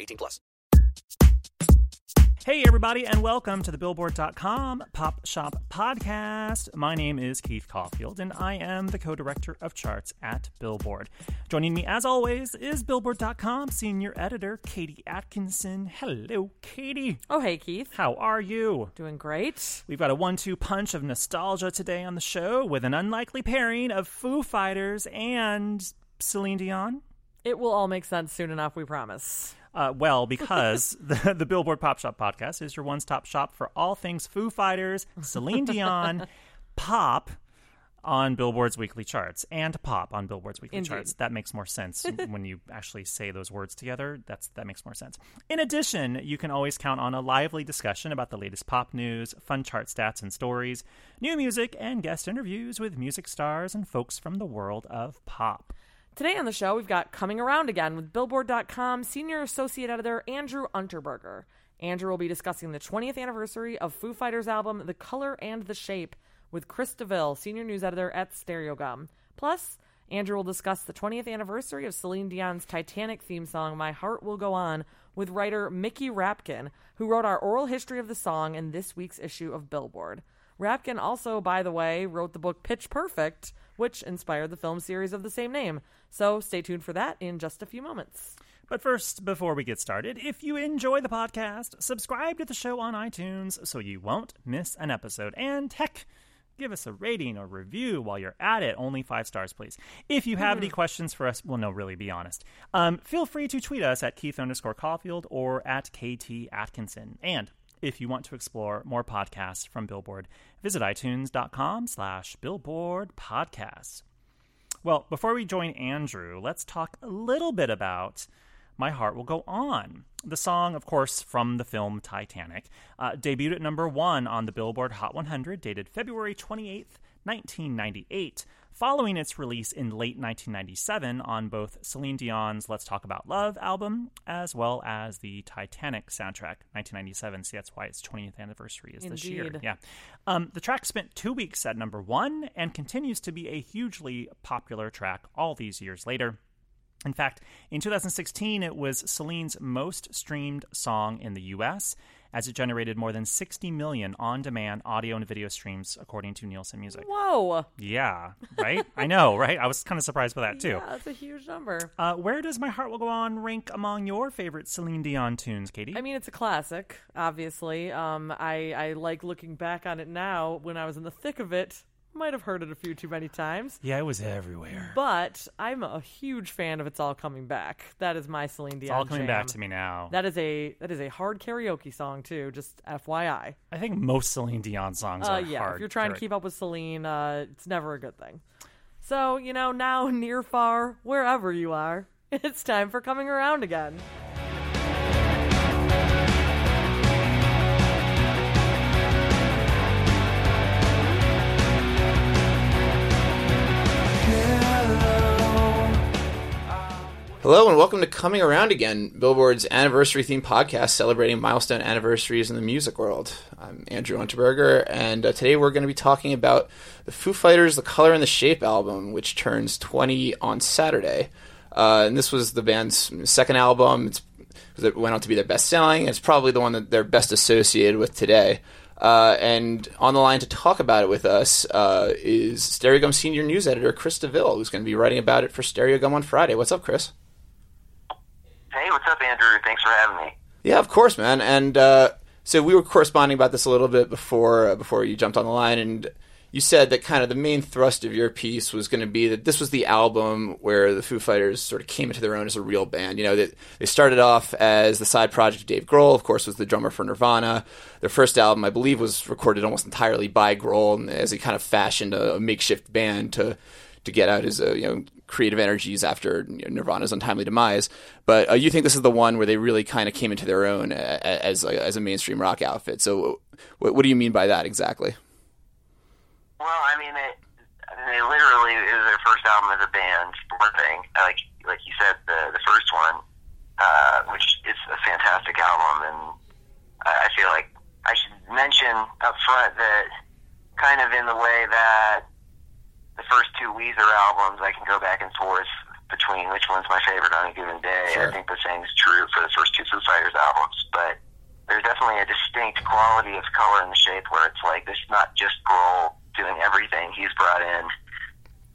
18 plus. Hey, everybody, and welcome to the Billboard.com Pop Shop Podcast. My name is Keith Caulfield, and I am the co director of charts at Billboard. Joining me, as always, is Billboard.com senior editor Katie Atkinson. Hello, Katie. Oh, hey, Keith. How are you? Doing great. We've got a one two punch of nostalgia today on the show with an unlikely pairing of Foo Fighters and Celine Dion. It will all make sense soon enough, we promise. Uh, well, because the, the Billboard Pop Shop podcast is your one stop shop for all things Foo Fighters, Celine Dion, pop on Billboard's weekly charts, and pop on Billboard's weekly Indeed. charts. That makes more sense when you actually say those words together. That's that makes more sense. In addition, you can always count on a lively discussion about the latest pop news, fun chart stats and stories, new music, and guest interviews with music stars and folks from the world of pop. Today on the show, we've got Coming Around Again with Billboard.com senior associate editor Andrew Unterberger. Andrew will be discussing the 20th anniversary of Foo Fighters' album The Color and the Shape with Chris DeVille, senior news editor at Stereogum. Plus, Andrew will discuss the 20th anniversary of Celine Dion's Titanic theme song My Heart Will Go On with writer Mickey Rapkin, who wrote our oral history of the song in this week's issue of Billboard. Rapkin also, by the way, wrote the book Pitch Perfect, which inspired the film series of the same name. So stay tuned for that in just a few moments. But first, before we get started, if you enjoy the podcast, subscribe to the show on iTunes so you won't miss an episode. And heck, give us a rating or review while you're at it. Only five stars, please. If you have any questions for us, well, no, really, be honest. Um, feel free to tweet us at Keith underscore Caulfield or at KT Atkinson. And if you want to explore more podcasts from Billboard, visit itunes.com slash billboard podcasts. Well, before we join Andrew, let's talk a little bit about My Heart Will Go On. The song, of course, from the film Titanic, uh, debuted at number one on the Billboard Hot 100, dated February 28th, 1998, following its release in late 1997 on both Celine Dion's Let's Talk About Love album as well as the Titanic soundtrack, 1997. See, that's why its 20th anniversary is this year. Yeah. Um, the track spent two weeks at number one and continues to be a hugely popular track all these years later. In fact, in 2016, it was Celine's most streamed song in the US, as it generated more than 60 million on demand audio and video streams, according to Nielsen Music. Whoa! Yeah, right? I know, right? I was kind of surprised by that, too. Yeah, that's a huge number. Uh, where does My Heart Will Go On rank among your favorite Celine Dion tunes, Katie? I mean, it's a classic, obviously. Um, I, I like looking back on it now. When I was in the thick of it, might have heard it a few too many times. yeah, it was everywhere. But I'm a huge fan of "It's All Coming Back." That is my Celine Dion. It's all coming back to me now. That is a that is a hard karaoke song too. Just FYI. I think most Celine Dion songs Uh, are yeah, hard. if you're trying to keep up with Celine, uh, it's never a good thing. So you know, now near, far, wherever you are, it's time for coming around again. Hello and welcome to Coming Around Again, Billboard's anniversary themed podcast celebrating milestone anniversaries in the music world. I'm Andrew Unterberger, and uh, today we're going to be talking about the Foo Fighters' The Color and the Shape album, which turns 20 on Saturday. Uh, and this was the band's second album. It's, it went on to be their best selling. It's probably the one that they're best associated with today. Uh, and on the line to talk about it with us uh, is Stereogum senior news editor Chris DeVille, who's going to be writing about it for Stereogum on Friday. What's up, Chris? Hey, what's up, Andrew? Thanks for having me. Yeah, of course, man. And uh, so we were corresponding about this a little bit before uh, before you jumped on the line, and you said that kind of the main thrust of your piece was going to be that this was the album where the Foo Fighters sort of came into their own as a real band. You know, that they started off as the side project of Dave Grohl, of course, was the drummer for Nirvana. Their first album, I believe, was recorded almost entirely by Grohl, and as he kind of fashioned a, a makeshift band to to get out his uh, you know creative energies after you know, Nirvana's untimely demise. But uh, you think this is the one where they really kind of came into their own uh, as a, as a mainstream rock outfit. So, what, what do you mean by that exactly? Well, I mean, it, they literally it was their first album as a band. One thing, like like you said, the the first one, uh, which is a fantastic album, and I feel like I should mention up front that kind of in the way that the first two Weezer albums, I can go back and forth between which one's my favorite on a given day. Sure. I think the same is true for the first two Foo Fighters albums, but there's definitely a distinct quality of color and shape where it's like this is not just Grohl doing everything. He's brought in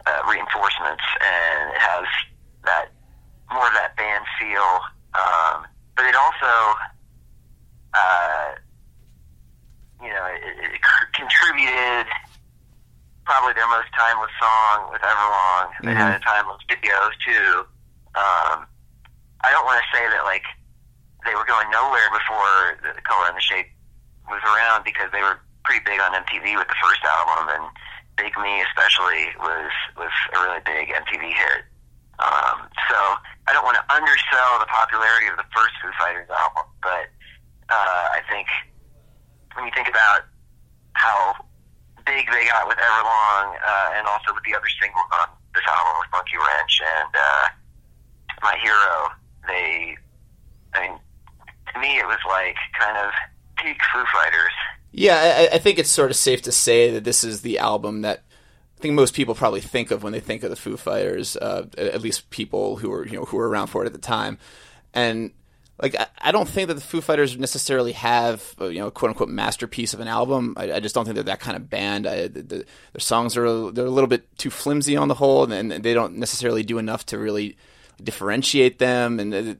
uh, reinforcements, and it has that more of that band feel. Um, but it also, uh, you know, it, it contributed probably their most timeless song with Everlong. They had a timeless video too. Um, I don't want to say that like they were going nowhere before the, the color and the shape was around because they were pretty big on MTV with the first album, and Big Me especially was was a really big MTV hit. Um, so I don't want to undersell the popularity of the first Foo Fighters album, but uh, I think when you think about how big they got with Everlong, uh, and also with the other singles on this album with Monkey Wrench and uh, My Hero, they, I mean, to me it was like kind of peak Foo Fighters. Yeah, I, I think it's sort of safe to say that this is the album that I think most people probably think of when they think of the Foo Fighters. Uh, at least people who were you know who were around for it at the time, and like I, I don't think that the Foo Fighters necessarily have uh, you know quote unquote masterpiece of an album. I, I just don't think they're that kind of band. I, the, the, their songs are a- they're a little bit too flimsy on the whole, and, and they don't necessarily do enough to really differentiate them and. uh,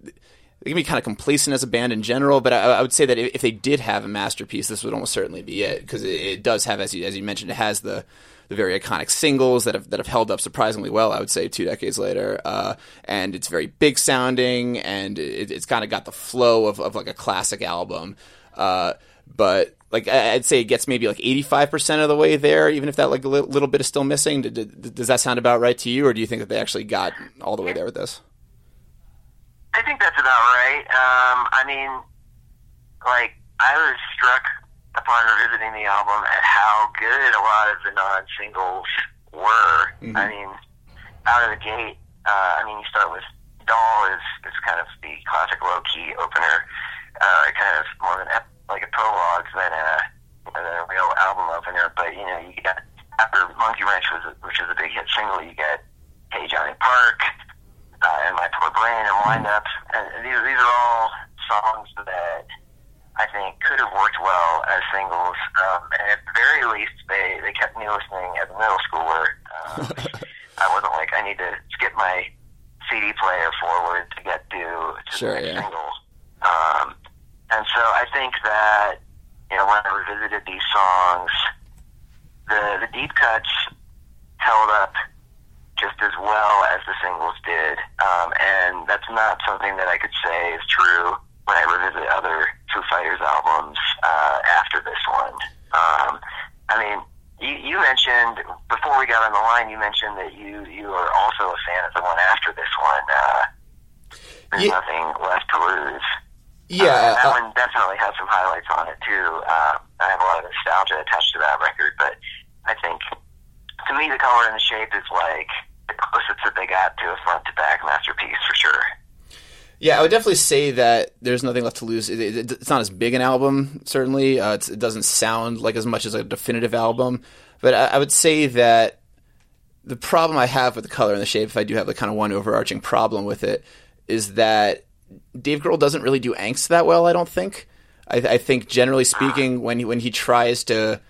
they can be kind of complacent as a band in general, but I, I would say that if if they did have a masterpiece, this would almost certainly be it because it, it does have, as you, as you mentioned, it has the the very iconic singles that have that have held up surprisingly well. I would say two decades later, uh, and it's very big sounding, and it, it's kind of got the flow of, of like a classic album. Uh, but like I'd say it gets maybe like eighty five percent of the way there, even if that like little bit is still missing. Does that sound about right to you, or do you think that they actually got all the way there with this? I think that's about right. Um, I mean, like I was struck upon revisiting the album at how good a lot of the non-singles were. I mean, out of the gate, uh, I mean, you start with "Doll" is is kind of the classic low-key opener, uh, kind of more of an ep- like a prologue than a than a real album opener. But you know, you get after "Monkey Wrench" was which was a big hit single, you get "Hey Johnny Park." uh, and my poor brain and wind up. And these, these are all songs that I think could have worked well as singles. Um, and at the very least, they, they kept me listening as a middle schooler. Um, I wasn't like, I need to skip my CD player forward to get to, to Sure, the next yeah. single. Um, and so I think that, you know, when I revisited these songs, the, the deep cuts held up just as well as the singles did. Um, and that's not something that I could say is true when I revisit other Fighters albums uh, after this one. Um, I mean, you, you mentioned before we got on the line. You mentioned that you you are also a fan of the one after this one. Uh, There's Yeah. nothing left to lose. Yeah, Uh, that uh, one definitely has some highlights on it too. Uh, I have a lot of nostalgia attached to that record, but I think to me, the color and the shape is like the closest that they got to a front to back masterpiece for sure. Yeah, I would definitely say that there's nothing left to lose. It, it, it's not as big an album, certainly. Uh, it doesn't sound like as much as a definitive album, but I, I would say that the problem I have with the color and the shape, if I do have the kind of one overarching problem with it, is that Dave Grohl doesn't really do angst that well. I don't think. I, I think generally speaking, when he, when he tries to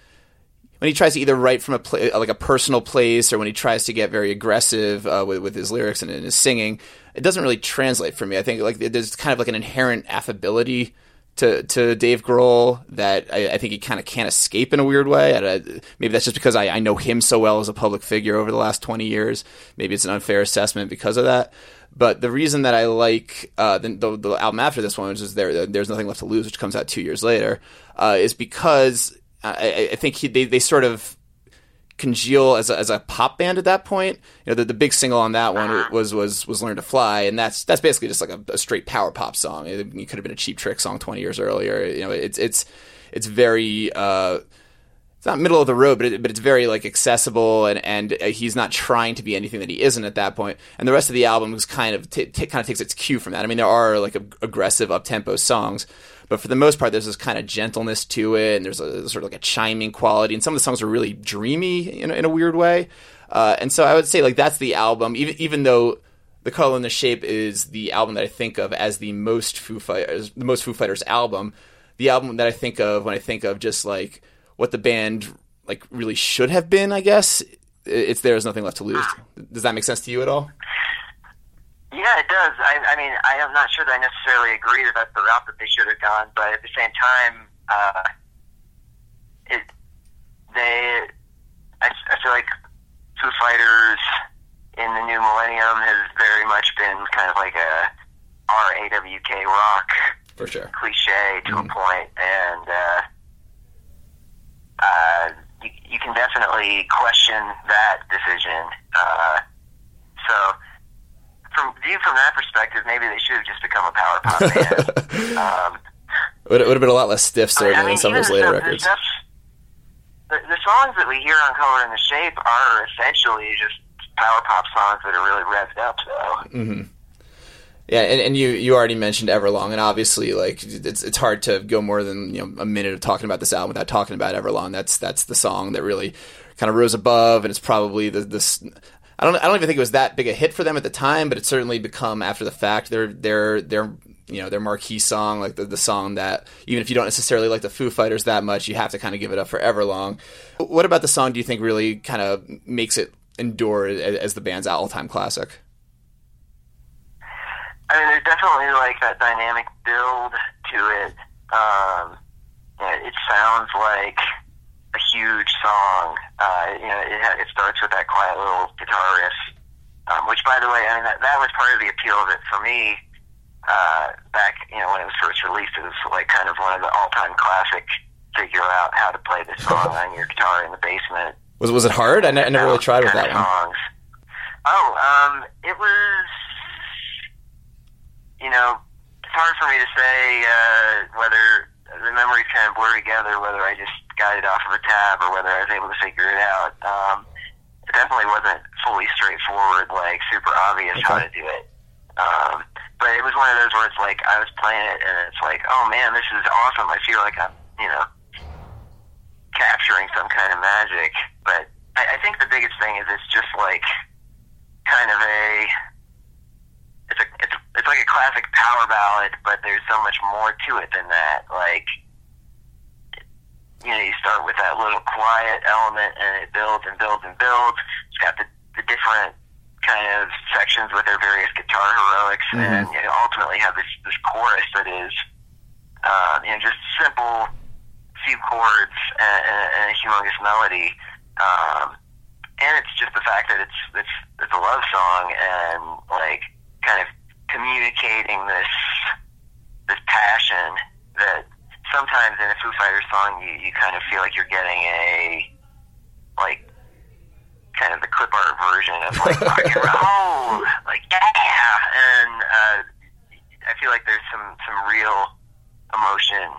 when he tries to either write from a pla- like a personal place or when he tries to get very aggressive uh, with, with his lyrics and, and his singing, it doesn't really translate for me. I think like there's kind of like an inherent affability to to Dave Grohl that I, I think he kind of can't escape in a weird way. I, maybe that's just because I, I know him so well as a public figure over the last twenty years. Maybe it's an unfair assessment because of that. But the reason that I like uh, the, the, the album after this one, which is there, there's nothing left to lose, which comes out two years later, uh, is because I, I think he, they they sort of congeal as a, as a pop band at that point. You know, the, the big single on that one was was was "Learn to Fly," and that's that's basically just like a, a straight power pop song. It, it could have been a Cheap Trick song twenty years earlier. You know, it's it's it's very. Uh, it's not middle of the road, but it, but it's very like accessible, and and uh, he's not trying to be anything that he isn't at that point. And the rest of the album is kind of t- t- kind of takes its cue from that. I mean, there are like ag- aggressive up tempo songs, but for the most part, there's this kind of gentleness to it, and there's a sort of like a chiming quality. And some of the songs are really dreamy in, a- in a weird way. Uh, and so I would say like that's the album, even even though the color and the shape is the album that I think of as the most Foo Fighters, the most Foo Fighters album. The album that I think of when I think of just like what the band like really should have been, I guess. It's there is nothing left to lose. Does that make sense to you at all? Yeah, it does. I, I mean, I am not sure that I necessarily agree that that's the route that they should have gone, but at the same time, uh, it they I, I feel like Foo Fighters in the new millennium has very much been kind of like a RAWK rock For sure. cliche to a point, and uh, uh, you, you can definitely question that decision. Uh, so, from viewed from that perspective, maybe they should have just become a power pop band. um, Would it would have been a lot less stiff, I certainly, mean, than some of his the later the records. stuff- The, the songs that we hear on Color and the Shape are essentially just power pop songs that are really revved up, though. Mm-hmm. Yeah, and, and you you already mentioned Everlong, and obviously, like it's it's hard to go more than you know a minute of talking about this album without talking about Everlong. That's that's the song that really kind of rose above, and it's probably the this. I don't I don't even think it was that big a hit for them at the time, but it's certainly become after the fact their their you know their marquee song, like the the song that even if you don't necessarily like the Foo Fighters that much, you have to kind of give it up for Everlong. What about the song do you think really kind of makes it endure as, as the band's all time classic? I mean, there's definitely like that dynamic build to it. Um, it sounds like a huge song. Uh, you know, it, it starts with that quiet little guitar riff, um, which, by the way, I mean that, that was part of the appeal of it for me. Uh, back, you know, when it was first released, it was like kind of one of the all-time classic. Figure out how to play this song on your guitar in the basement. Was was it hard? I, never really tried with that one. Songs. Oh, um, it was. You know, it's hard for me to say uh, whether the memories kind of blur together, whether I just it off of a tab or whether I was able to figure it out. Um, it definitely wasn't fully straightforward, like super obvious how to do it. Um, but it was one of those where it's like I was playing it and it's like, oh man, this is awesome. I feel like I'm, you know, capturing some kind of magic. But I, I think the biggest thing is it's just like kind of a it's a it's it's like a classic power ballad, but there's so much more to it than that. Like you know, you start with that little quiet element, and it builds and builds and builds. It's got the the different kind of sections with their various guitar heroics, Mhm. and you know, ultimately have this this chorus that is uh, you know just simple few chords and, and, and a humongous melody. Um, and it's just the fact that it's it's it's a love song and like kind of communicating this this passion that sometimes in a Foo Fighters song you, you kind of feel like you're getting a like kind of the clip art version of like rock and roll, like yeah, and uh, I feel like there's some some real emotion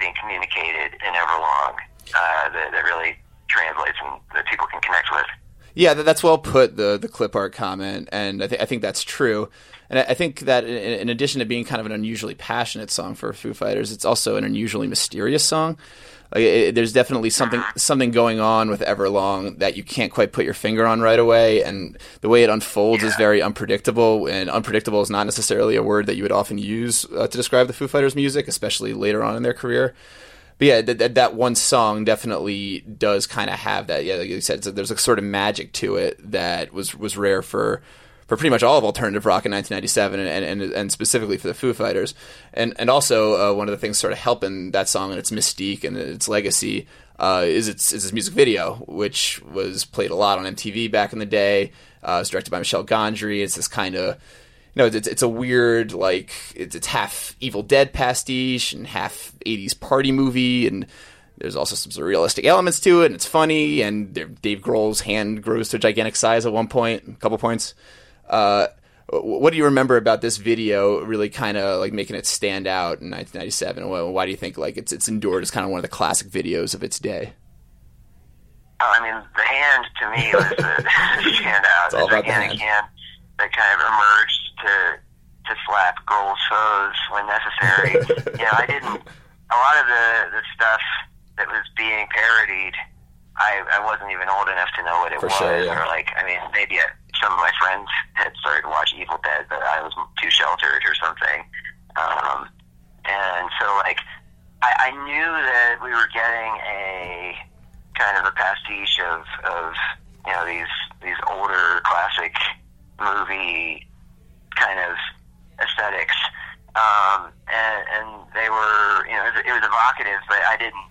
being communicated in Everlong uh, that, that really translates and that people can connect with. Yeah, that, that's well put. The the clip art comment, and I, th- I think that's true. And I, I think that in, in addition to being kind of an unusually passionate song for Foo Fighters, it's also an unusually mysterious song. Like, it, there's definitely something something going on with Everlong that you can't quite put your finger on right away, and the way it unfolds is very unpredictable. And unpredictable is not necessarily a word that you would often use uh, to describe the Foo Fighters' music, especially later on in their career. But yeah, that, that one song definitely does kind of have that. Yeah, like you said, there's a sort of magic to it that was was rare for for pretty much all of alternative rock in 1997, and, and, and specifically for the Foo Fighters. And and also uh, one of the things sort of helping that song and its mystique and its legacy uh, is its is its music video, which was played a lot on MTV back in the day. Uh, it's directed by Michel Gondry. It's this kind of know, it's, it's a weird like it's, it's half Evil Dead pastiche and half 80s party movie and there's also some surrealistic elements to it, and it's funny. And Dave Grohl's hand grows to a gigantic size at one point, a couple points. Uh, what do you remember about this video? Really, kind of like making it stand out in 1997. Why do you think like it's it's endured as kind of one of the classic videos of its day? Oh, I mean, the hand to me was the standout. It's all the about gigantic hand. hand that kind of emerged to to slap Grohl's foes when necessary. you know, I didn't. A lot of the the stuff that was being parodied, I I wasn't even old enough to know what it For was, sure, yeah. or like, I mean, maybe I, some of my friends had started to watch Evil Dead, but I was too sheltered or something. Um, and so, like, I, I knew that we were getting a kind of a pastiche of, of you know these these older classic movie kind of aesthetics, um, and, and they were you know it was, it was evocative, but I didn't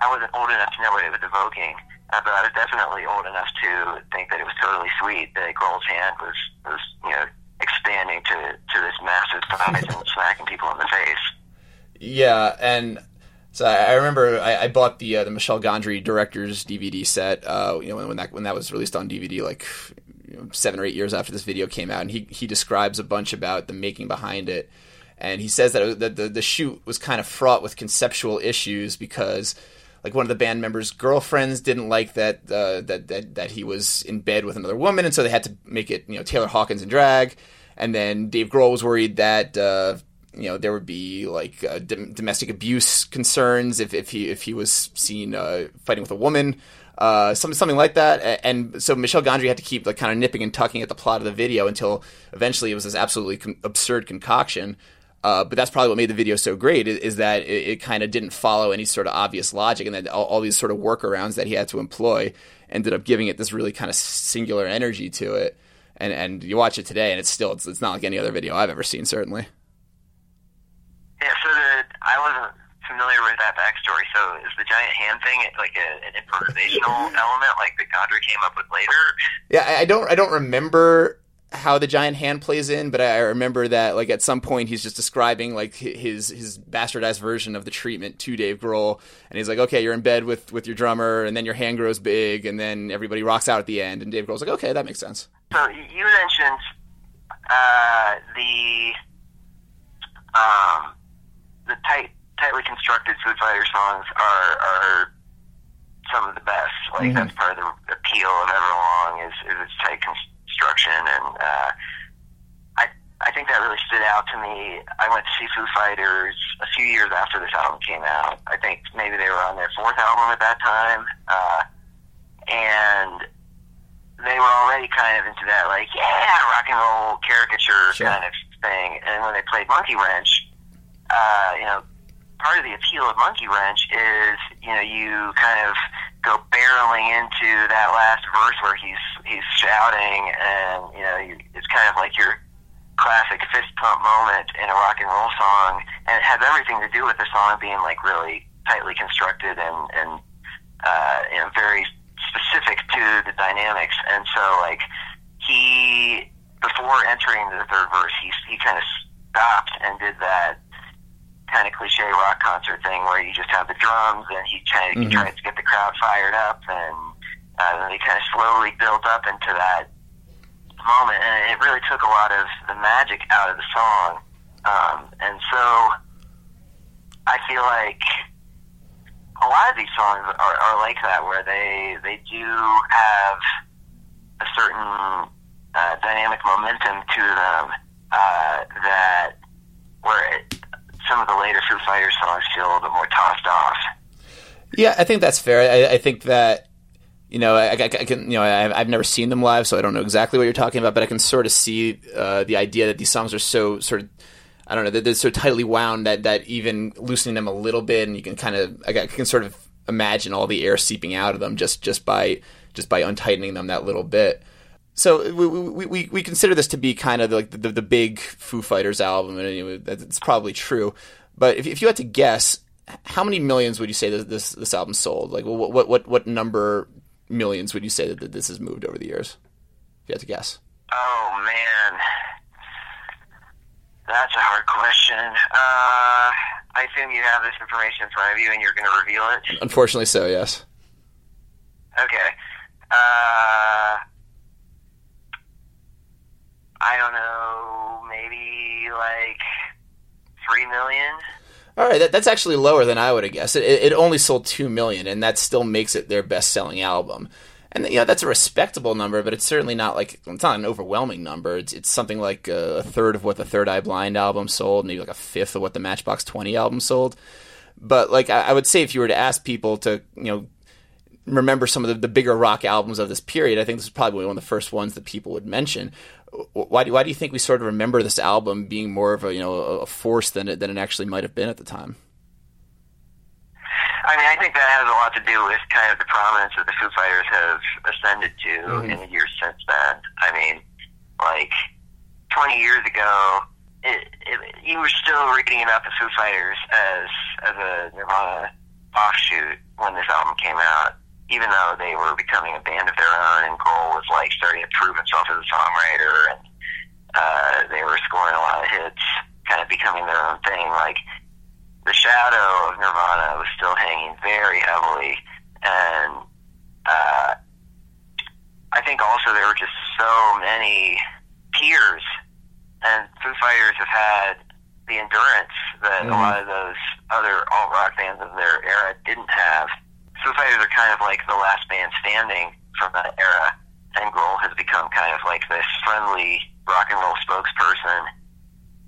I wasn't old enough to know what it was evoking. Uh, but I was definitely old enough to think that it was totally sweet that Grohl's hand was was you know expanding to to this massive size and smacking people in the face. Yeah, and so I remember I, I bought the uh, the Michel Gondry director's DVD set. Uh, you know when, when that when that was released on DVD, like you know, seven or eight years after this video came out, and he he describes a bunch about the making behind it, and he says that, that the the shoot was kind of fraught with conceptual issues because. Like one of the band members' girlfriends didn't like that, uh, that that that he was in bed with another woman, and so they had to make it you know Taylor Hawkins in drag. And then Dave Grohl was worried that uh, you know there would be like uh, dom- domestic abuse concerns if, if he if he was seen uh, fighting with a woman, uh, something something like that. And so Michel Gondry had to keep like kind of nipping and tucking at the plot of the video until eventually it was this absolutely con- absurd concoction. Uh, but that's probably what made the video so great is, is that it, it kind of didn't follow any sort of obvious logic, and that all, all these sort of workarounds that he had to employ ended up giving it this really kind of singular energy to it. And and you watch it today, and it's still it's, it's not like any other video I've ever seen, certainly. Yeah, so the I wasn't familiar with that backstory. So is the giant hand thing like a, an improvisational element, like that Gondry came up with later? Yeah, I- don't I don't remember how the giant hand plays in, but I remember that like at some point he's just describing like his his bastardized version of the treatment to Dave Grohl, and he's like, okay, you're in bed with with your drummer, and then your hand grows big, and then everybody rocks out at the end, and Dave Grohl's like, okay, that makes sense. So you mentioned uh, the um, the tight, tightly constructed Foo Fighters songs are are some of the best. Like that's part of the appeal of Everlong is, is its tight construction, and uh, I I think that really stood out to me. I went to see Foo Fighters a few years after this album came out. I think maybe they were on their fourth album at that time, uh, and they were already kind of into that, like, yeah, rock and roll caricature Sure. kind of thing. And when they played Monkey Wrench, uh, you know, part of the appeal of Monkey Wrench is, you know, you kind of go barreling into that last verse where he's he's shouting, and you know, you, it's kind of like your classic fist pump moment in a rock and roll song, and it has everything to do with the song being like really tightly constructed and and uh, you know very specific to the dynamics. And so like he before entering the third verse, he he kind of stopped and did that kind of cliche rock concert thing where you just have the drums and he of he tries to get the crowd fired up and uh, then he kind of slowly built up into that moment and it really took a lot of the magic out of the song. Um, and so I feel like a lot of these songs are, are like that where they they do have a certain uh, dynamic momentum to them uh, that where it, some of the later Foo Fighters songs feel a little bit more tossed off. Yeah, I think that's fair. I, I think that you know, I, I, I can, you know, I, I've never seen them live, so I don't know exactly what you're talking about, but I can sort of see uh, the idea that these songs are so sort of, I don't know, they're, they're so tightly wound that that even loosening them a little bit, and you can kind of, I can sort of imagine all the air seeping out of them just just by just by untightening them that little bit. So we, we, we, we consider this to be kind of like the, the, the big Foo Fighters album, and anyway, it's probably true. But if, if you had to guess, how many millions would you say that this this album sold? Like, what what what, what number millions would you say that, that this has moved over the years? If you had to guess. Oh man, that's a hard question. Uh, I assume you have this information in front of you, and you're going to reveal it. Unfortunately, so yes. Okay. Uh, I don't know, maybe like three million. All right, that, that's actually lower than I would have guessed. It, it only sold two million, and that still makes it their best-selling album. And you know that's a respectable number, but it's certainly not like it's not an overwhelming number. It's it's something like a, third of what the Third Eye Blind album sold, maybe like a fifth of what the Matchbox Twenty album sold. But like I, I would say, if you were to ask people to you know remember some of the, the bigger rock albums of this period, I think this is probably one of the first ones that people would mention why do why do you think we sort of remember this album being more of a you know a force than it than it actually might have been at the time? I mean, I think that has a lot to do with kind of the prominence that the Foo Fighters have ascended to Mm-hmm. in the years since then. I mean, like 20 years ago, it, it, you were still reading about the Foo Fighters as as a Nirvana offshoot when this album came out. Even though they were becoming a band of their own, and Grohl was like starting to prove himself as a songwriter, and uh, they were scoring a lot of hits, kind of becoming their own thing. Like the shadow of Nirvana was still hanging very heavily, and uh, I think also there were just so many peers, and Foo Fighters have had the endurance that a lot of those other alt rock bands of their era didn't have. Foo Fighters are kind of like the last band standing from that era, and Grohl has become kind of like this friendly rock and roll spokesperson.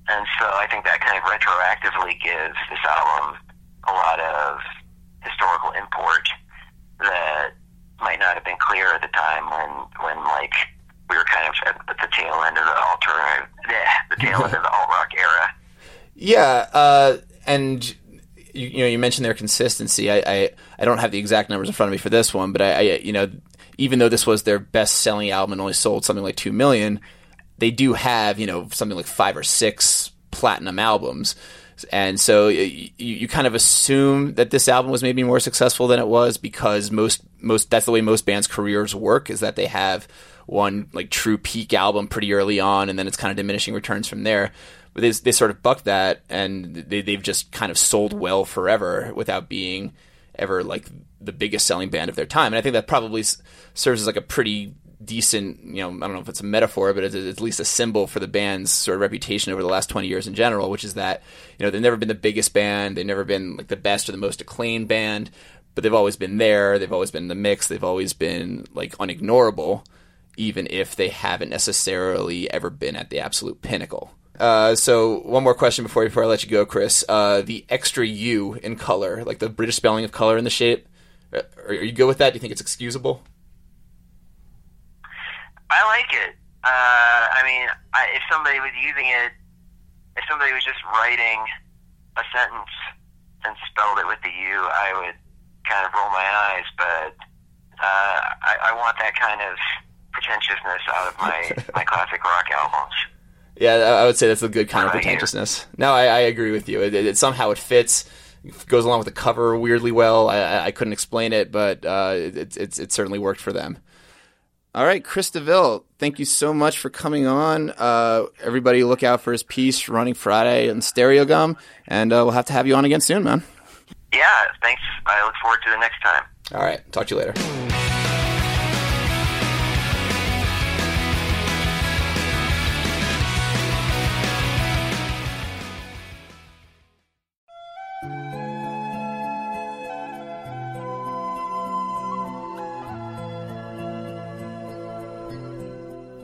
And so I think that kind of retroactively gives this album a lot of historical import that might not have been clear at the time when, when like we were kind of at, the tail end of the alternative, the tail end of the alt rock era. Yeah, uh, and you, you know you mentioned their consistency. I, I I don't have the exact numbers in front of me for this one, but I, I you know even though this was their best selling album and only sold something like two million, they do have you know something like five or six platinum albums. And so you, you kind of assume that this album was maybe more successful than it was because most most that's the way most bands' careers work is that they have one like true peak album pretty early on, and then it's kind of diminishing returns from there. They, they sort of bucked that, and they, they've just kind of sold well forever without being ever like the biggest selling band of their time. And I think that probably serves as like a pretty decent, you know, I don't know if it's a metaphor, but it's, it's at least a symbol for the band's sort of reputation over the last 20 years in general, which is that, you know, they've never been the biggest band, they've never been like the best or the most acclaimed band, but they've always been there, they've always been in the mix, they've always been like unignorable, even if they haven't necessarily ever been at the absolute pinnacle. Uh, so one more question before before I let you go, Chris. Uh, the extra U in color, like the British spelling of color in the shape, uh, are, are you good with that? Do you think it's excusable? I like it. Uh, I mean, I, if somebody was using it, if somebody was just writing a sentence and spelled it with the U, I would kind of roll my eyes. But uh, I, I want that kind of pretentiousness out of my, my classic rock albums. Yeah, I would say that's a good kind of What about you? pretentiousness. No, I, I agree with you. It, it, it somehow it fits, goes along with the cover weirdly well. I, I, couldn't explain it, but uh, it, it, it certainly worked for them. All right, Chris DeVille, thank you so much for coming on. Uh, everybody, look out for his piece running Friday on Stereogum, and uh, we'll have to have you on again soon, man. Yeah, thanks. I look forward to the next time. All right, talk to you later.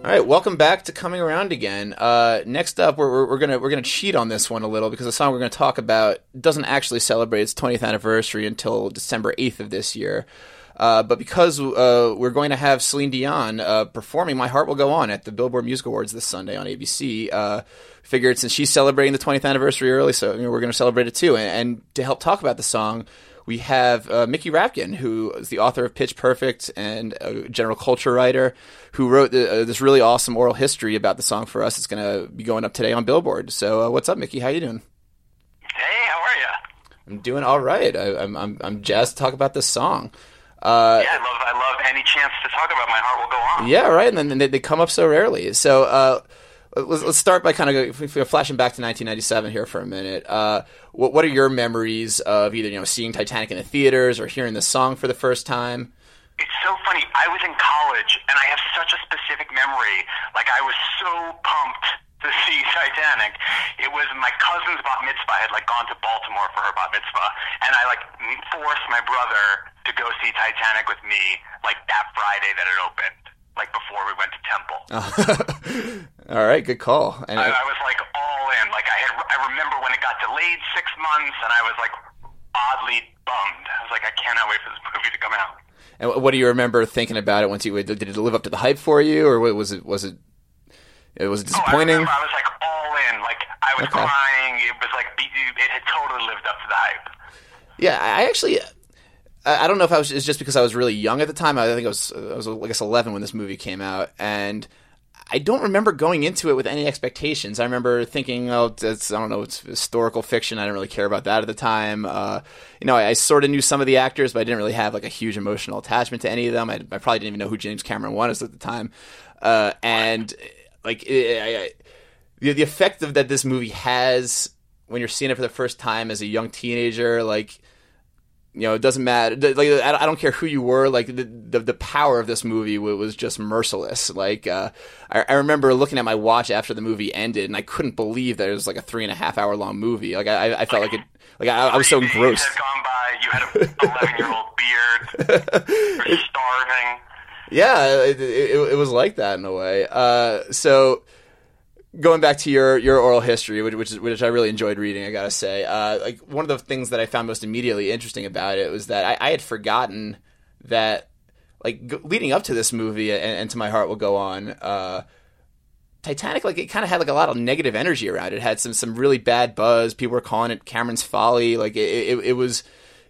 All right, welcome back to coming around again. Uh, next up, we're, we're, gonna we're gonna cheat on this one a little because the song we're gonna talk about doesn't actually celebrate its 20th anniversary until December 8th of this year. Uh, but because uh, we're going to have Celine Dion uh, performing "My Heart Will Go On" at the Billboard Music Awards this Sunday on ABC, uh, figured since she's celebrating the 20th anniversary early, so you know, we're going to celebrate it too. And, and to help talk about the song, we have uh, Mickey Rapkin, who is the author of Pitch Perfect and a general culture writer, who wrote the, uh, this really awesome oral history about the song for us. It's going to be going up today on Billboard. So, uh, what's up, Mickey? How you doing? Hey, how are you? I'm doing all right. I, I'm I'm I'm jazzed to talk about this song. Uh, yeah, I love I love any chance to talk about my heart will go on. Yeah, right. And then they, they come up so rarely. So uh, let's, let's start by kind of flashing back to 1997 here for a minute. Uh, what, what are your memories of either you know seeing Titanic in the theaters or hearing the song for the first time? It's so funny. I was in college, and I have such a specific memory. Like I was so pumped to see Titanic. It was my cousin's bat mitzvah. I had like gone to Baltimore for her bat mitzvah, and I like forced my brother to go see Titanic with me like that Friday that it opened, like before we went to Temple. all right, good call. And I, I was like all in. Like I had, I remember when it got delayed six months, and I was like oddly bummed. I was like, I cannot wait for this movie to come out. And what do you remember thinking about it once you did it live up to the hype for you, or was it was it it was disappointing? Oh, I, I was like all in. Like I was Okay. crying. It was like it had totally lived up to the hype. Yeah, I actually, I don't know if I was. It's just because I was really young at the time. I think I was, I was, I guess, eleven when this movie came out, and I don't remember going into it with any expectations. I remember thinking, oh, it's, I don't know, it's historical fiction. I didn't really care about that at the time. Uh, you know, I, I sort of knew some of the actors, but I didn't really have like a huge emotional attachment to any of them. I, I probably didn't even know who James Cameron was at the time, uh, and like I, I, the the effect of that this movie has when you're seeing it for the first time as a young teenager, like you know, it doesn't matter. Like, I don't care who you were. Like, the the, the power of this movie was just merciless. Like, uh, I, I remember looking at my watch after the movie ended, and I couldn't believe that it was like a three and a half hour long movie. Like, I, I felt like it. Like, I, I was so engrossed. Had gone by. You had an eleven-year-old beard. You're starving. Yeah, it, it, it was like that in a way. Uh, so going back to your your oral history, which which, which I really enjoyed reading, I gotta say, uh, like one of the things that I found most immediately interesting about it was that I, I had forgotten that like g- leading up to this movie and, and to my heart will go on. Uh, Titanic, like it kind of had like a lot of negative energy around it. It had some some really bad buzz. People were calling it Cameron's folly. Like it, it, it was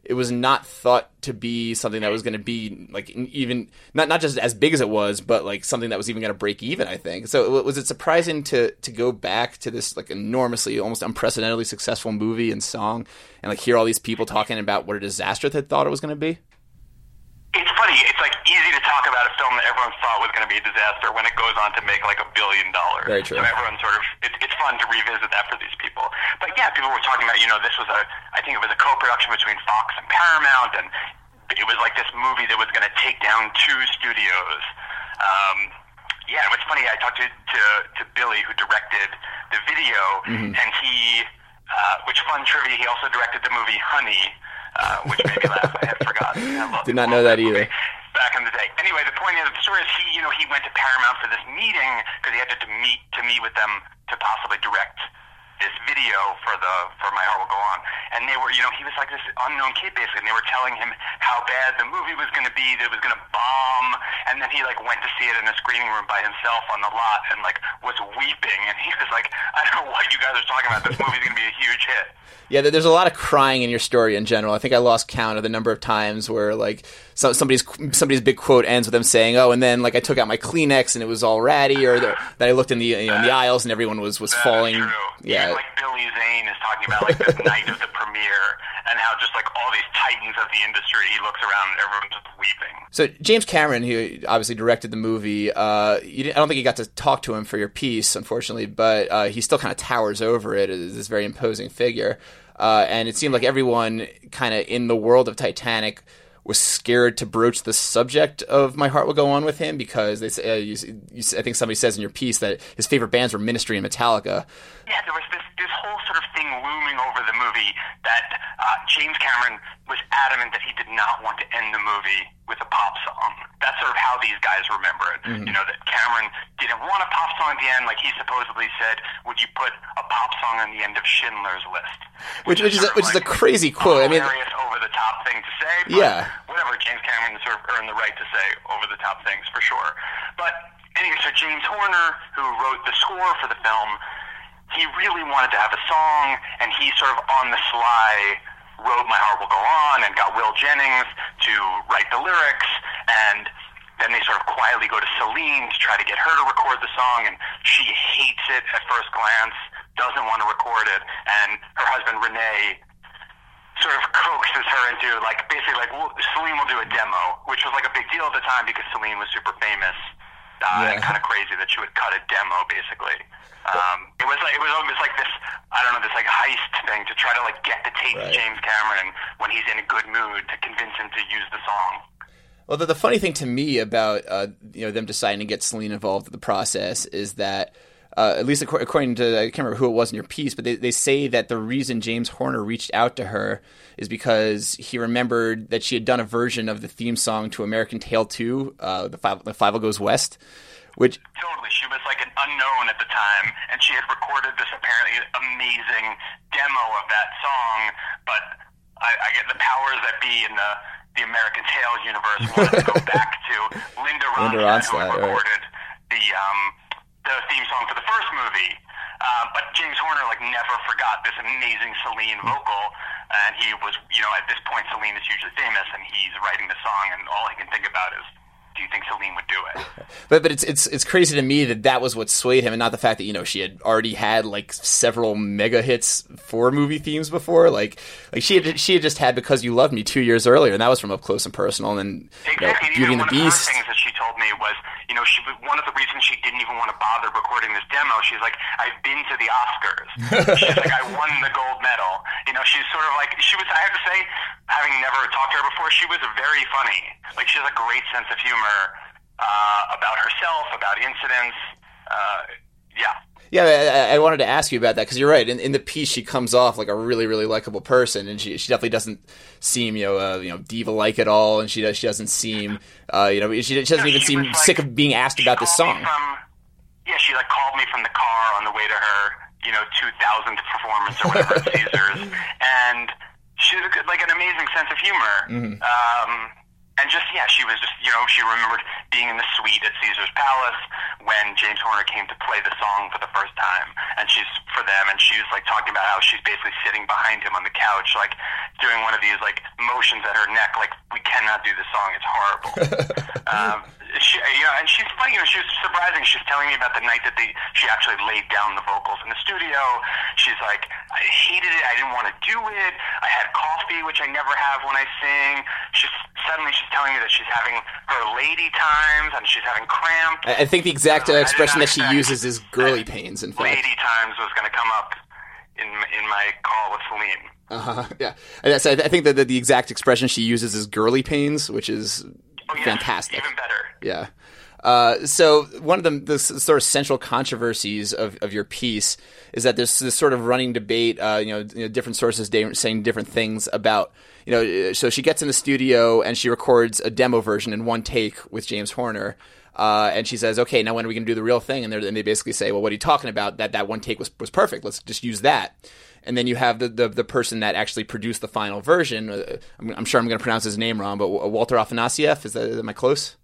it was not thought to be something that was going to be like even not not just as big as it was, but like something that was even going to break even. I think so. Was it surprising to to go back to this like enormously, almost unprecedentedly successful movie and song, and like hear all these people talking about what a disaster they thought it was going to be? It's funny. It's like easy to talk about a film that everyone thought was going to be a disaster when it goes on to make like a billion dollars. Very true. So everyone sort of it, it's fun to revisit that for these people. But yeah, people were talking about you know this was a I think it was a co-production between Fox and Paramount, and it was like this movie that was going to take down two studios. Um, yeah, and what's funny, I talked to, to to Billy who directed the video, and he, uh, which fun trivia, he also directed the movie Honey, uh, which made me laugh. I had forgotten. I Did not know that either. back in the day. Anyway, the point of the story is he, you know, he went to Paramount for this meeting because he had to, to meet to meet with them to possibly direct this video for the for My Heart Will Go On. And they were, you know, he was like this unknown kid basically, and they were telling him how bad the movie was going to be, that it was going to bomb. And then he like went to see it in a screening room by himself on the lot and like was weeping. And he was like, I don't know what you guys are talking about. This movie's going to be a huge hit. Yeah, there's a lot of crying in your story in general. I think I lost count of the number of times where like so, somebody's somebody's big quote ends with them saying, "Oh," and then like I took out my Kleenex and it was all ratty, or that I looked in the you know in the aisles and everyone was was falling. True. Yeah, Even like Billy Zane is talking about like the night of the premiere and how just like all these titans of the industry, he looks around and everyone's just weeping. So James Cameron, who obviously directed the movie, uh, I don't think you got to talk to him for your piece, unfortunately, but uh, he still kind of towers over it as this very imposing figure. Uh, and it seemed like everyone kind of in the world of Titanic was scared to broach the subject of My Heart Will Go On with him because they say, uh, you, you, I think somebody says in your piece that his favorite bands were Ministry and Metallica. Yeah, there was this this whole sort of thing looming over the movie that uh, James Cameron was adamant that he did not want to end the movie with a pop song. That's sort of how these guys remember it. Mm-hmm. You know that Cameron didn't want a pop song at the end, like he supposedly said. Would you put a pop song on the end of Schindler's List? Which, which is a, which is a crazy quote. I mean, hilarious, over the top thing to say. But Yeah. Whatever. James Cameron sort of earned the right to say over the top things for sure. But anyway, so James Horner, who wrote the score for the film, he really wanted to have a song, and he sort of on the sly wrote My Heart Will Go On and got Will Jennings to write the lyrics, and then they sort of quietly go to Celine to try to get her to record the song, and she hates it at first glance, doesn't want to record it, and her husband René sort of coaxes her into like basically like well, Celine will do a demo, which was like a big deal at the time because Celine was super famous uh, Yeah. kind of crazy that she would cut a demo basically. Um, it was like it was almost like this I don't know this like heist thing to try to like get the tape Right. to James Cameron when he's in a good mood to convince him to use the song. Well, the, the funny thing to me about uh, you know them deciding to get Celine involved in the process is that uh, at least according to I can't remember who it was in your piece, but they, they say that the reason James Horner reached out to her is because he remembered that she had done a version of the theme song to American Tail 2, uh, the Fievel the Fievel Goes West, which Totally. She was like an unknown at the time, and she had recorded this apparently amazing demo of that song, but I, I get the powers that be in the, the American Tail universe wanted to go back to Linda Ronstadt, Linda who Ronstadt, right. recorded the, um, the theme song for the first movie. Uh, but James Horner like never forgot this amazing Celine vocal, and he was, you know, at this point Celine is hugely famous, and he's writing the song, and all he can think about is, do you think Celine would do it? But but it's it's it's crazy to me that that was what swayed him, and not the fact that you know she had already had like several mega hits for movie themes before. Like like she had she had just had because you loved me two years earlier, and that was from up close and personal. And then you know, Beauty and the Beast. the things that she told me was, you know, she one of the reasons she didn't even want to bother recording this demo. She's like, I've been to the Oscars. she's like, I won the gold medal. You know, she's sort of like she was. I have to say, having never talked to her before, she was very funny. Like she has a great sense of humor uh, about herself, about incidents. Uh, yeah. Yeah, I, I wanted to ask you about that because you're right. In, in the piece, she comes off like a really, really likable person, and she she definitely doesn't seem you know uh, you know diva like at all, and she does she doesn't seem uh, you know she, she doesn't No, even she seem like- sick of being asked about this song. From, yeah, she like called me from the car on the way to her, you know, two thousandth performance or whatever at Caesars, and she had a good- like an amazing sense of humor. Mm-hmm. Um, and just yeah, she was just you know she remembered being in the suite at Caesar's Palace when James Horner came to play the song for the first time, and she's for them, and she was like talking about how she's basically sitting behind him on the couch, like doing one of these like motions at her neck, like we cannot do this song, it's horrible. um, she, you know, and she's funny. You know, she was surprising. She's telling me about the night that they she actually laid down the vocals in the studio. She's like, I hated it. I didn't want to do it. I had coffee, which I never have when I sing. She's suddenly she's telling me that she's having her lady times and she's having cramps. I, I think the exact uh, expression that she uses is girly pains. In fact, lady times was going to come up in in my call with Celine. Uh-huh, yeah, and that's, I I think that the, the exact expression she uses is girly pains, which is Oh, yeah, fantastic. Even better. Yeah. Uh, so one of the, the sort of central controversies of, of your piece is that there's this sort of running debate. Uh, you, know, you know, different sources da- saying different things about. You know, uh, so she gets in the studio and she records a demo version in one take with James Horner. Uh, and she says, "Okay, now when are we going to do the real thing?" And, and they basically say, "Well, what are you talking about? That that one take was was perfect. Let's just use that." And then you have the, the, the person that actually produced the final version. Uh, I'm, I'm sure I'm going to pronounce his name wrong, but Walter Afanasieff. Is that am I close?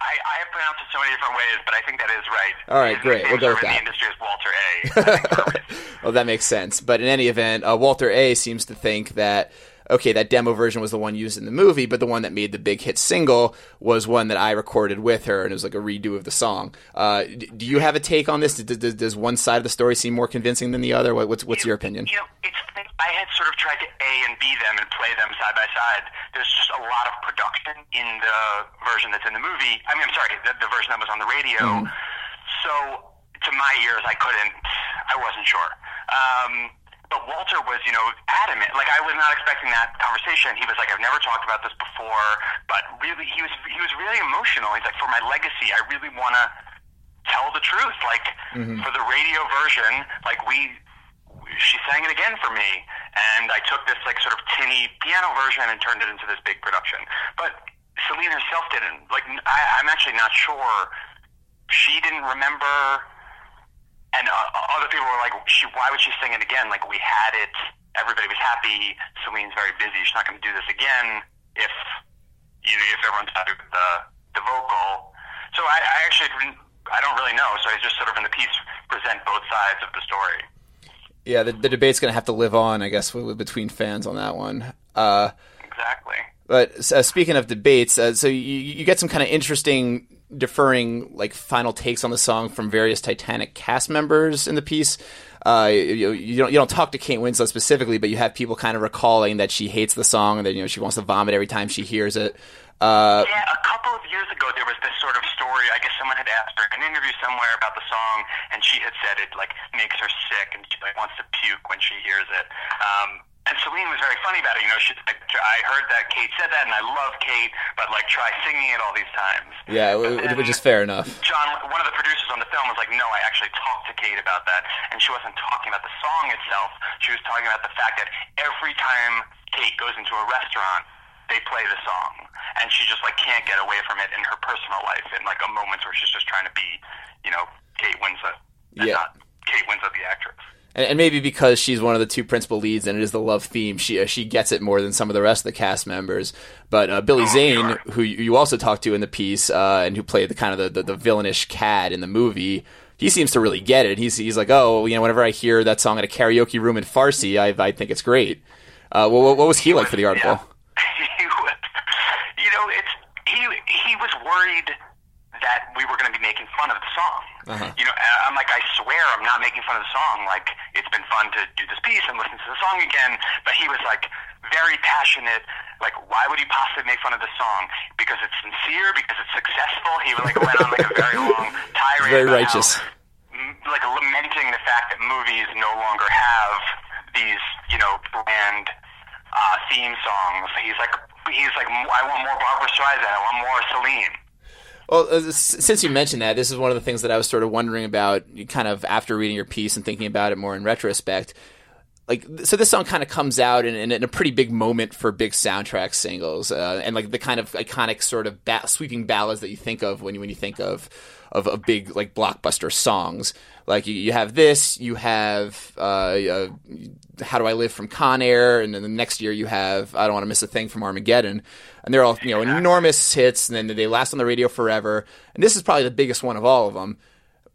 I, I have pronounced it so many different ways, but I think that is right. All right, His great. We'll go with that. the industry is Walter A. I think for a reason. well, that makes sense. But in any event, uh, Walter A seems to think that okay, that demo version was the one used in the movie, but the one that made the big hit single was one that I recorded with her, and it was like a redo of the song. Uh, do you have a take on this? Does, does, one side of the story seem more convincing than the other? What, what's what's your opinion? You know, it's I had sort of tried to A and B them and play them side by side. There's just a lot of production in the version that's in the movie. I mean, I'm sorry, the, the version that was on the radio. Mm-hmm. So to my ears, I couldn't. I wasn't sure. Um, but Walter was, you know, adamant. Like I was not expecting that conversation. He was like, "I've never talked about this before," but really, he was he was really emotional. He's like, "For my legacy, I really want to tell the truth. Like mm-hmm. for the radio version, like we she sang it again for me, and I took this like sort of tinny piano version and turned it into this big production. But Celine herself didn't. Like, I, I'm actually not sure. She didn't remember, and uh, other people were like, "She, why would she sing it again? Like, we had it. Everybody was happy. Celine's very busy. She's not going to do this again. If you know, if everyone's happy with the the vocal. So I, I actually. I don't really know. So I just sort of in the piece present both sides of the story. Yeah, the, the debate's going to have to live on, I guess, between fans on that one. Uh, Exactly. But uh, speaking of debates, uh, so you, you get some kind of interesting deferring like final takes on the song from various Titanic cast members in the piece. Uh, you, you don't you don't talk to Kate Winslet specifically, but you have people kind of recalling that she hates the song and that you know she wants to vomit every time she hears it. Uh, Yeah, a couple of years ago there was this sort of story. I guess someone had asked her in an interview somewhere about the song, and she had said it like makes her sick, and she like wants to puke when she hears it. Um, and Celine was very funny about it. You know, she I heard that Kate said that, and I love Kate, but like try singing it all these times. yeah, w- which is fair enough. John, one of the producers on the film, was like, "No, I actually talked to Kate about that, and she wasn't talking about the song itself. She was talking about the fact that every time Kate goes into a restaurant, they play the song, and she just like can't get away from it in her personal life, in like a moments where she's just trying to be, you know, Kate Winslet, and Yeah. not Kate Winslet, the actress." And, and maybe because she's one of the two principal leads and it is the love theme, she uh, she gets it more than some of the rest of the cast members. But uh, Billy Zane, who you also talked to in the piece, uh, and who played the kind of the, the, the villainish cad in the movie, he seems to really get it. He's he's like, oh, you know, whenever I hear that song at a karaoke room in Farsi, I I think it's great. Uh, well, what, was he like for the article? was, you know, it's he he was worried that we were going to be making fun of the song. Uh-huh. You know, I'm like, I swear, I'm not making fun of the song. Like, it's been fun to do this piece and listen to the song again. But he was like very passionate. Like, why would he possibly make fun of the song? Because it's sincere. Because it's successful. He like went on like a very long tirade. Very righteous. How, like lamenting the fact that movies no longer have these, you know, brand uh, theme songs. He's like, he's like, I want more Barbra Streisand. I want more Celine. Well, uh, since you mentioned that, this is one of the things that I was sort of wondering about, kind of after reading your piece and thinking about it more in retrospect. Like, so this song kind of comes out in, in, in a pretty big moment for big soundtrack singles, uh, and like the kind of iconic sort of ba- sweeping ballads that you think of when you when you think of of, of big like blockbuster songs. Like you, you have this, you have uh, uh, "How Do I Live" from Con Air, and then the next year you have "I Don't Want to Miss a Thing" from Armageddon, and they're all you know enormous hits, and then they last on the radio forever. And this is probably the biggest one of all of them.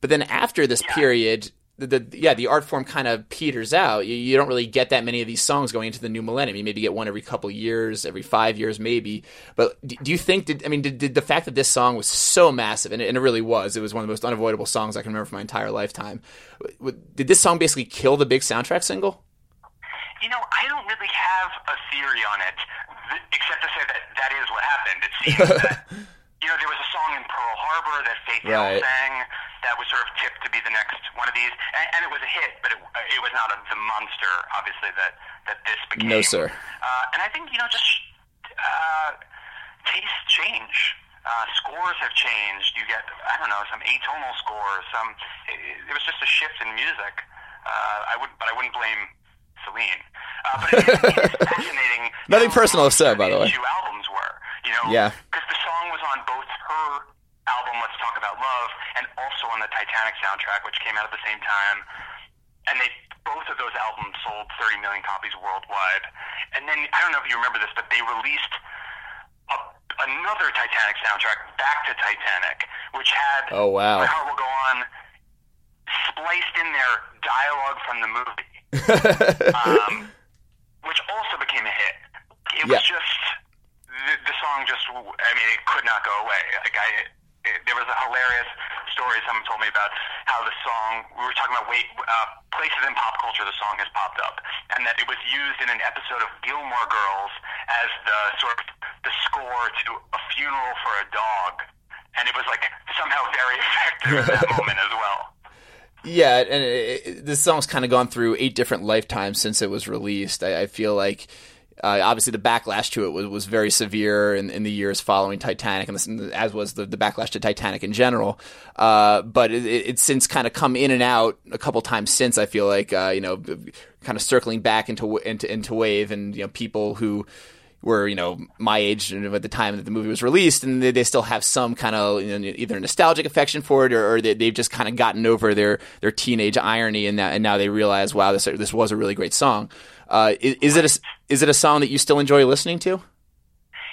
But then after this period, the, the yeah the art form kind of peters out. You, you don't really get that many of these songs going into the new millennium. You maybe get one every couple years, every five years maybe. But do, do you think? Did, I mean, did, did the fact that this song was so massive, and it, and it really was, it was one of the most unavoidable songs I can remember for my entire lifetime. Did this song basically kill the big soundtrack single? You know, I don't really have a theory on it, th- except to say that that is what happened. It seems that, you know, there was a song in Pearl Harbor that Faith Hill Right. sang that was sort of tipped to be the next one of these, and, and it was a hit, but it, it was not a, the monster, obviously, that, that this became. No, sir. Uh, and I think, you know, just uh, tastes change. Uh, scores have changed. You get, I don't know, some atonal scores. Some. It, it was just a shift in music. Uh, I would, but I wouldn't blame Celine. Uh, but it, it is fascinating. Nothing personal said, by the way. Two albums were, you know, Yeah. because the song was on both her album, Let's Talk About Love, and also on the Titanic soundtrack, which came out at the same time. And they both of those albums sold 30 million copies worldwide. And then I don't know if you remember this, but they released a, another Titanic soundtrack, Back to Titanic, which had Oh, wow. My Heart Will Go On spliced in there dialogue from the movie, um, which also became a hit. It was just the, the song just I mean it could not go away. Like I it, there was a hilarious story someone told me about how the song we were talking about wait uh, places in pop culture the song has popped up and that it was used in an episode of Gilmore Girls as the sort of the score to a funeral for a dog and it was like somehow very effective at that moment as well. Yeah, and it, it, this song's kind of gone through eight different lifetimes since it was released. I, I feel like uh, obviously the backlash to it was, was very severe in, in the years following Titanic, and this, as was the, the backlash to Titanic in general. Uh, but it, it, it's since kind of come in and out a couple times since. I feel like uh, you know, kind of circling back into into into wave, and you know, people who were you know my age at the time that the movie was released, and they, they still have some kind of you know, either nostalgic affection for it, or, or they, they've just kind of gotten over their their teenage irony, and that and now they realize, wow, this this was a really great song. Uh, is, is it a is it a song that you still enjoy listening to?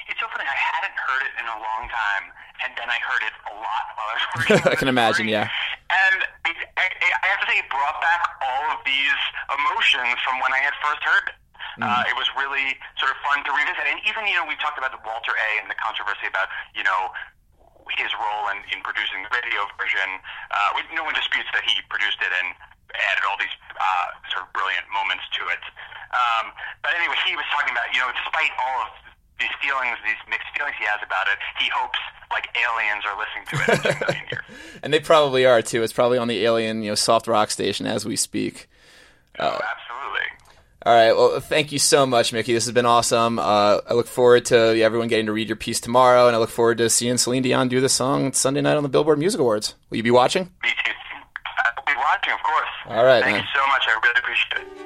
It's so funny. I hadn't heard it in a long time, and then I heard it a lot while I was working. I can imagine, yeah. And I, I, I have to say, it brought back all of these emotions from when I had first heard it. Uh, it was really sort of fun to revisit, and even you know we talked about the Walter A. and the controversy about you know his role in, in producing the radio version. Uh, we, no one disputes that he produced it and added all these uh, sort of brilliant moments to it. Um, but anyway, he was talking about you know despite all of these feelings, these mixed feelings he has about it, he hopes like aliens are listening to it in two million years. And they probably are too. It's probably on the Alien, you know, soft rock station as we speak. oh, absolutely. All right. Well, thank you so much, Mickey. This has been awesome. Uh, I look forward to everyone getting to read your piece tomorrow, and I look forward to seeing Celine Dion do the song Sunday night on the Billboard Music Awards. Will you be watching? Me too. I'll be watching, of course. All right, Thank man. you so much. I really appreciate it.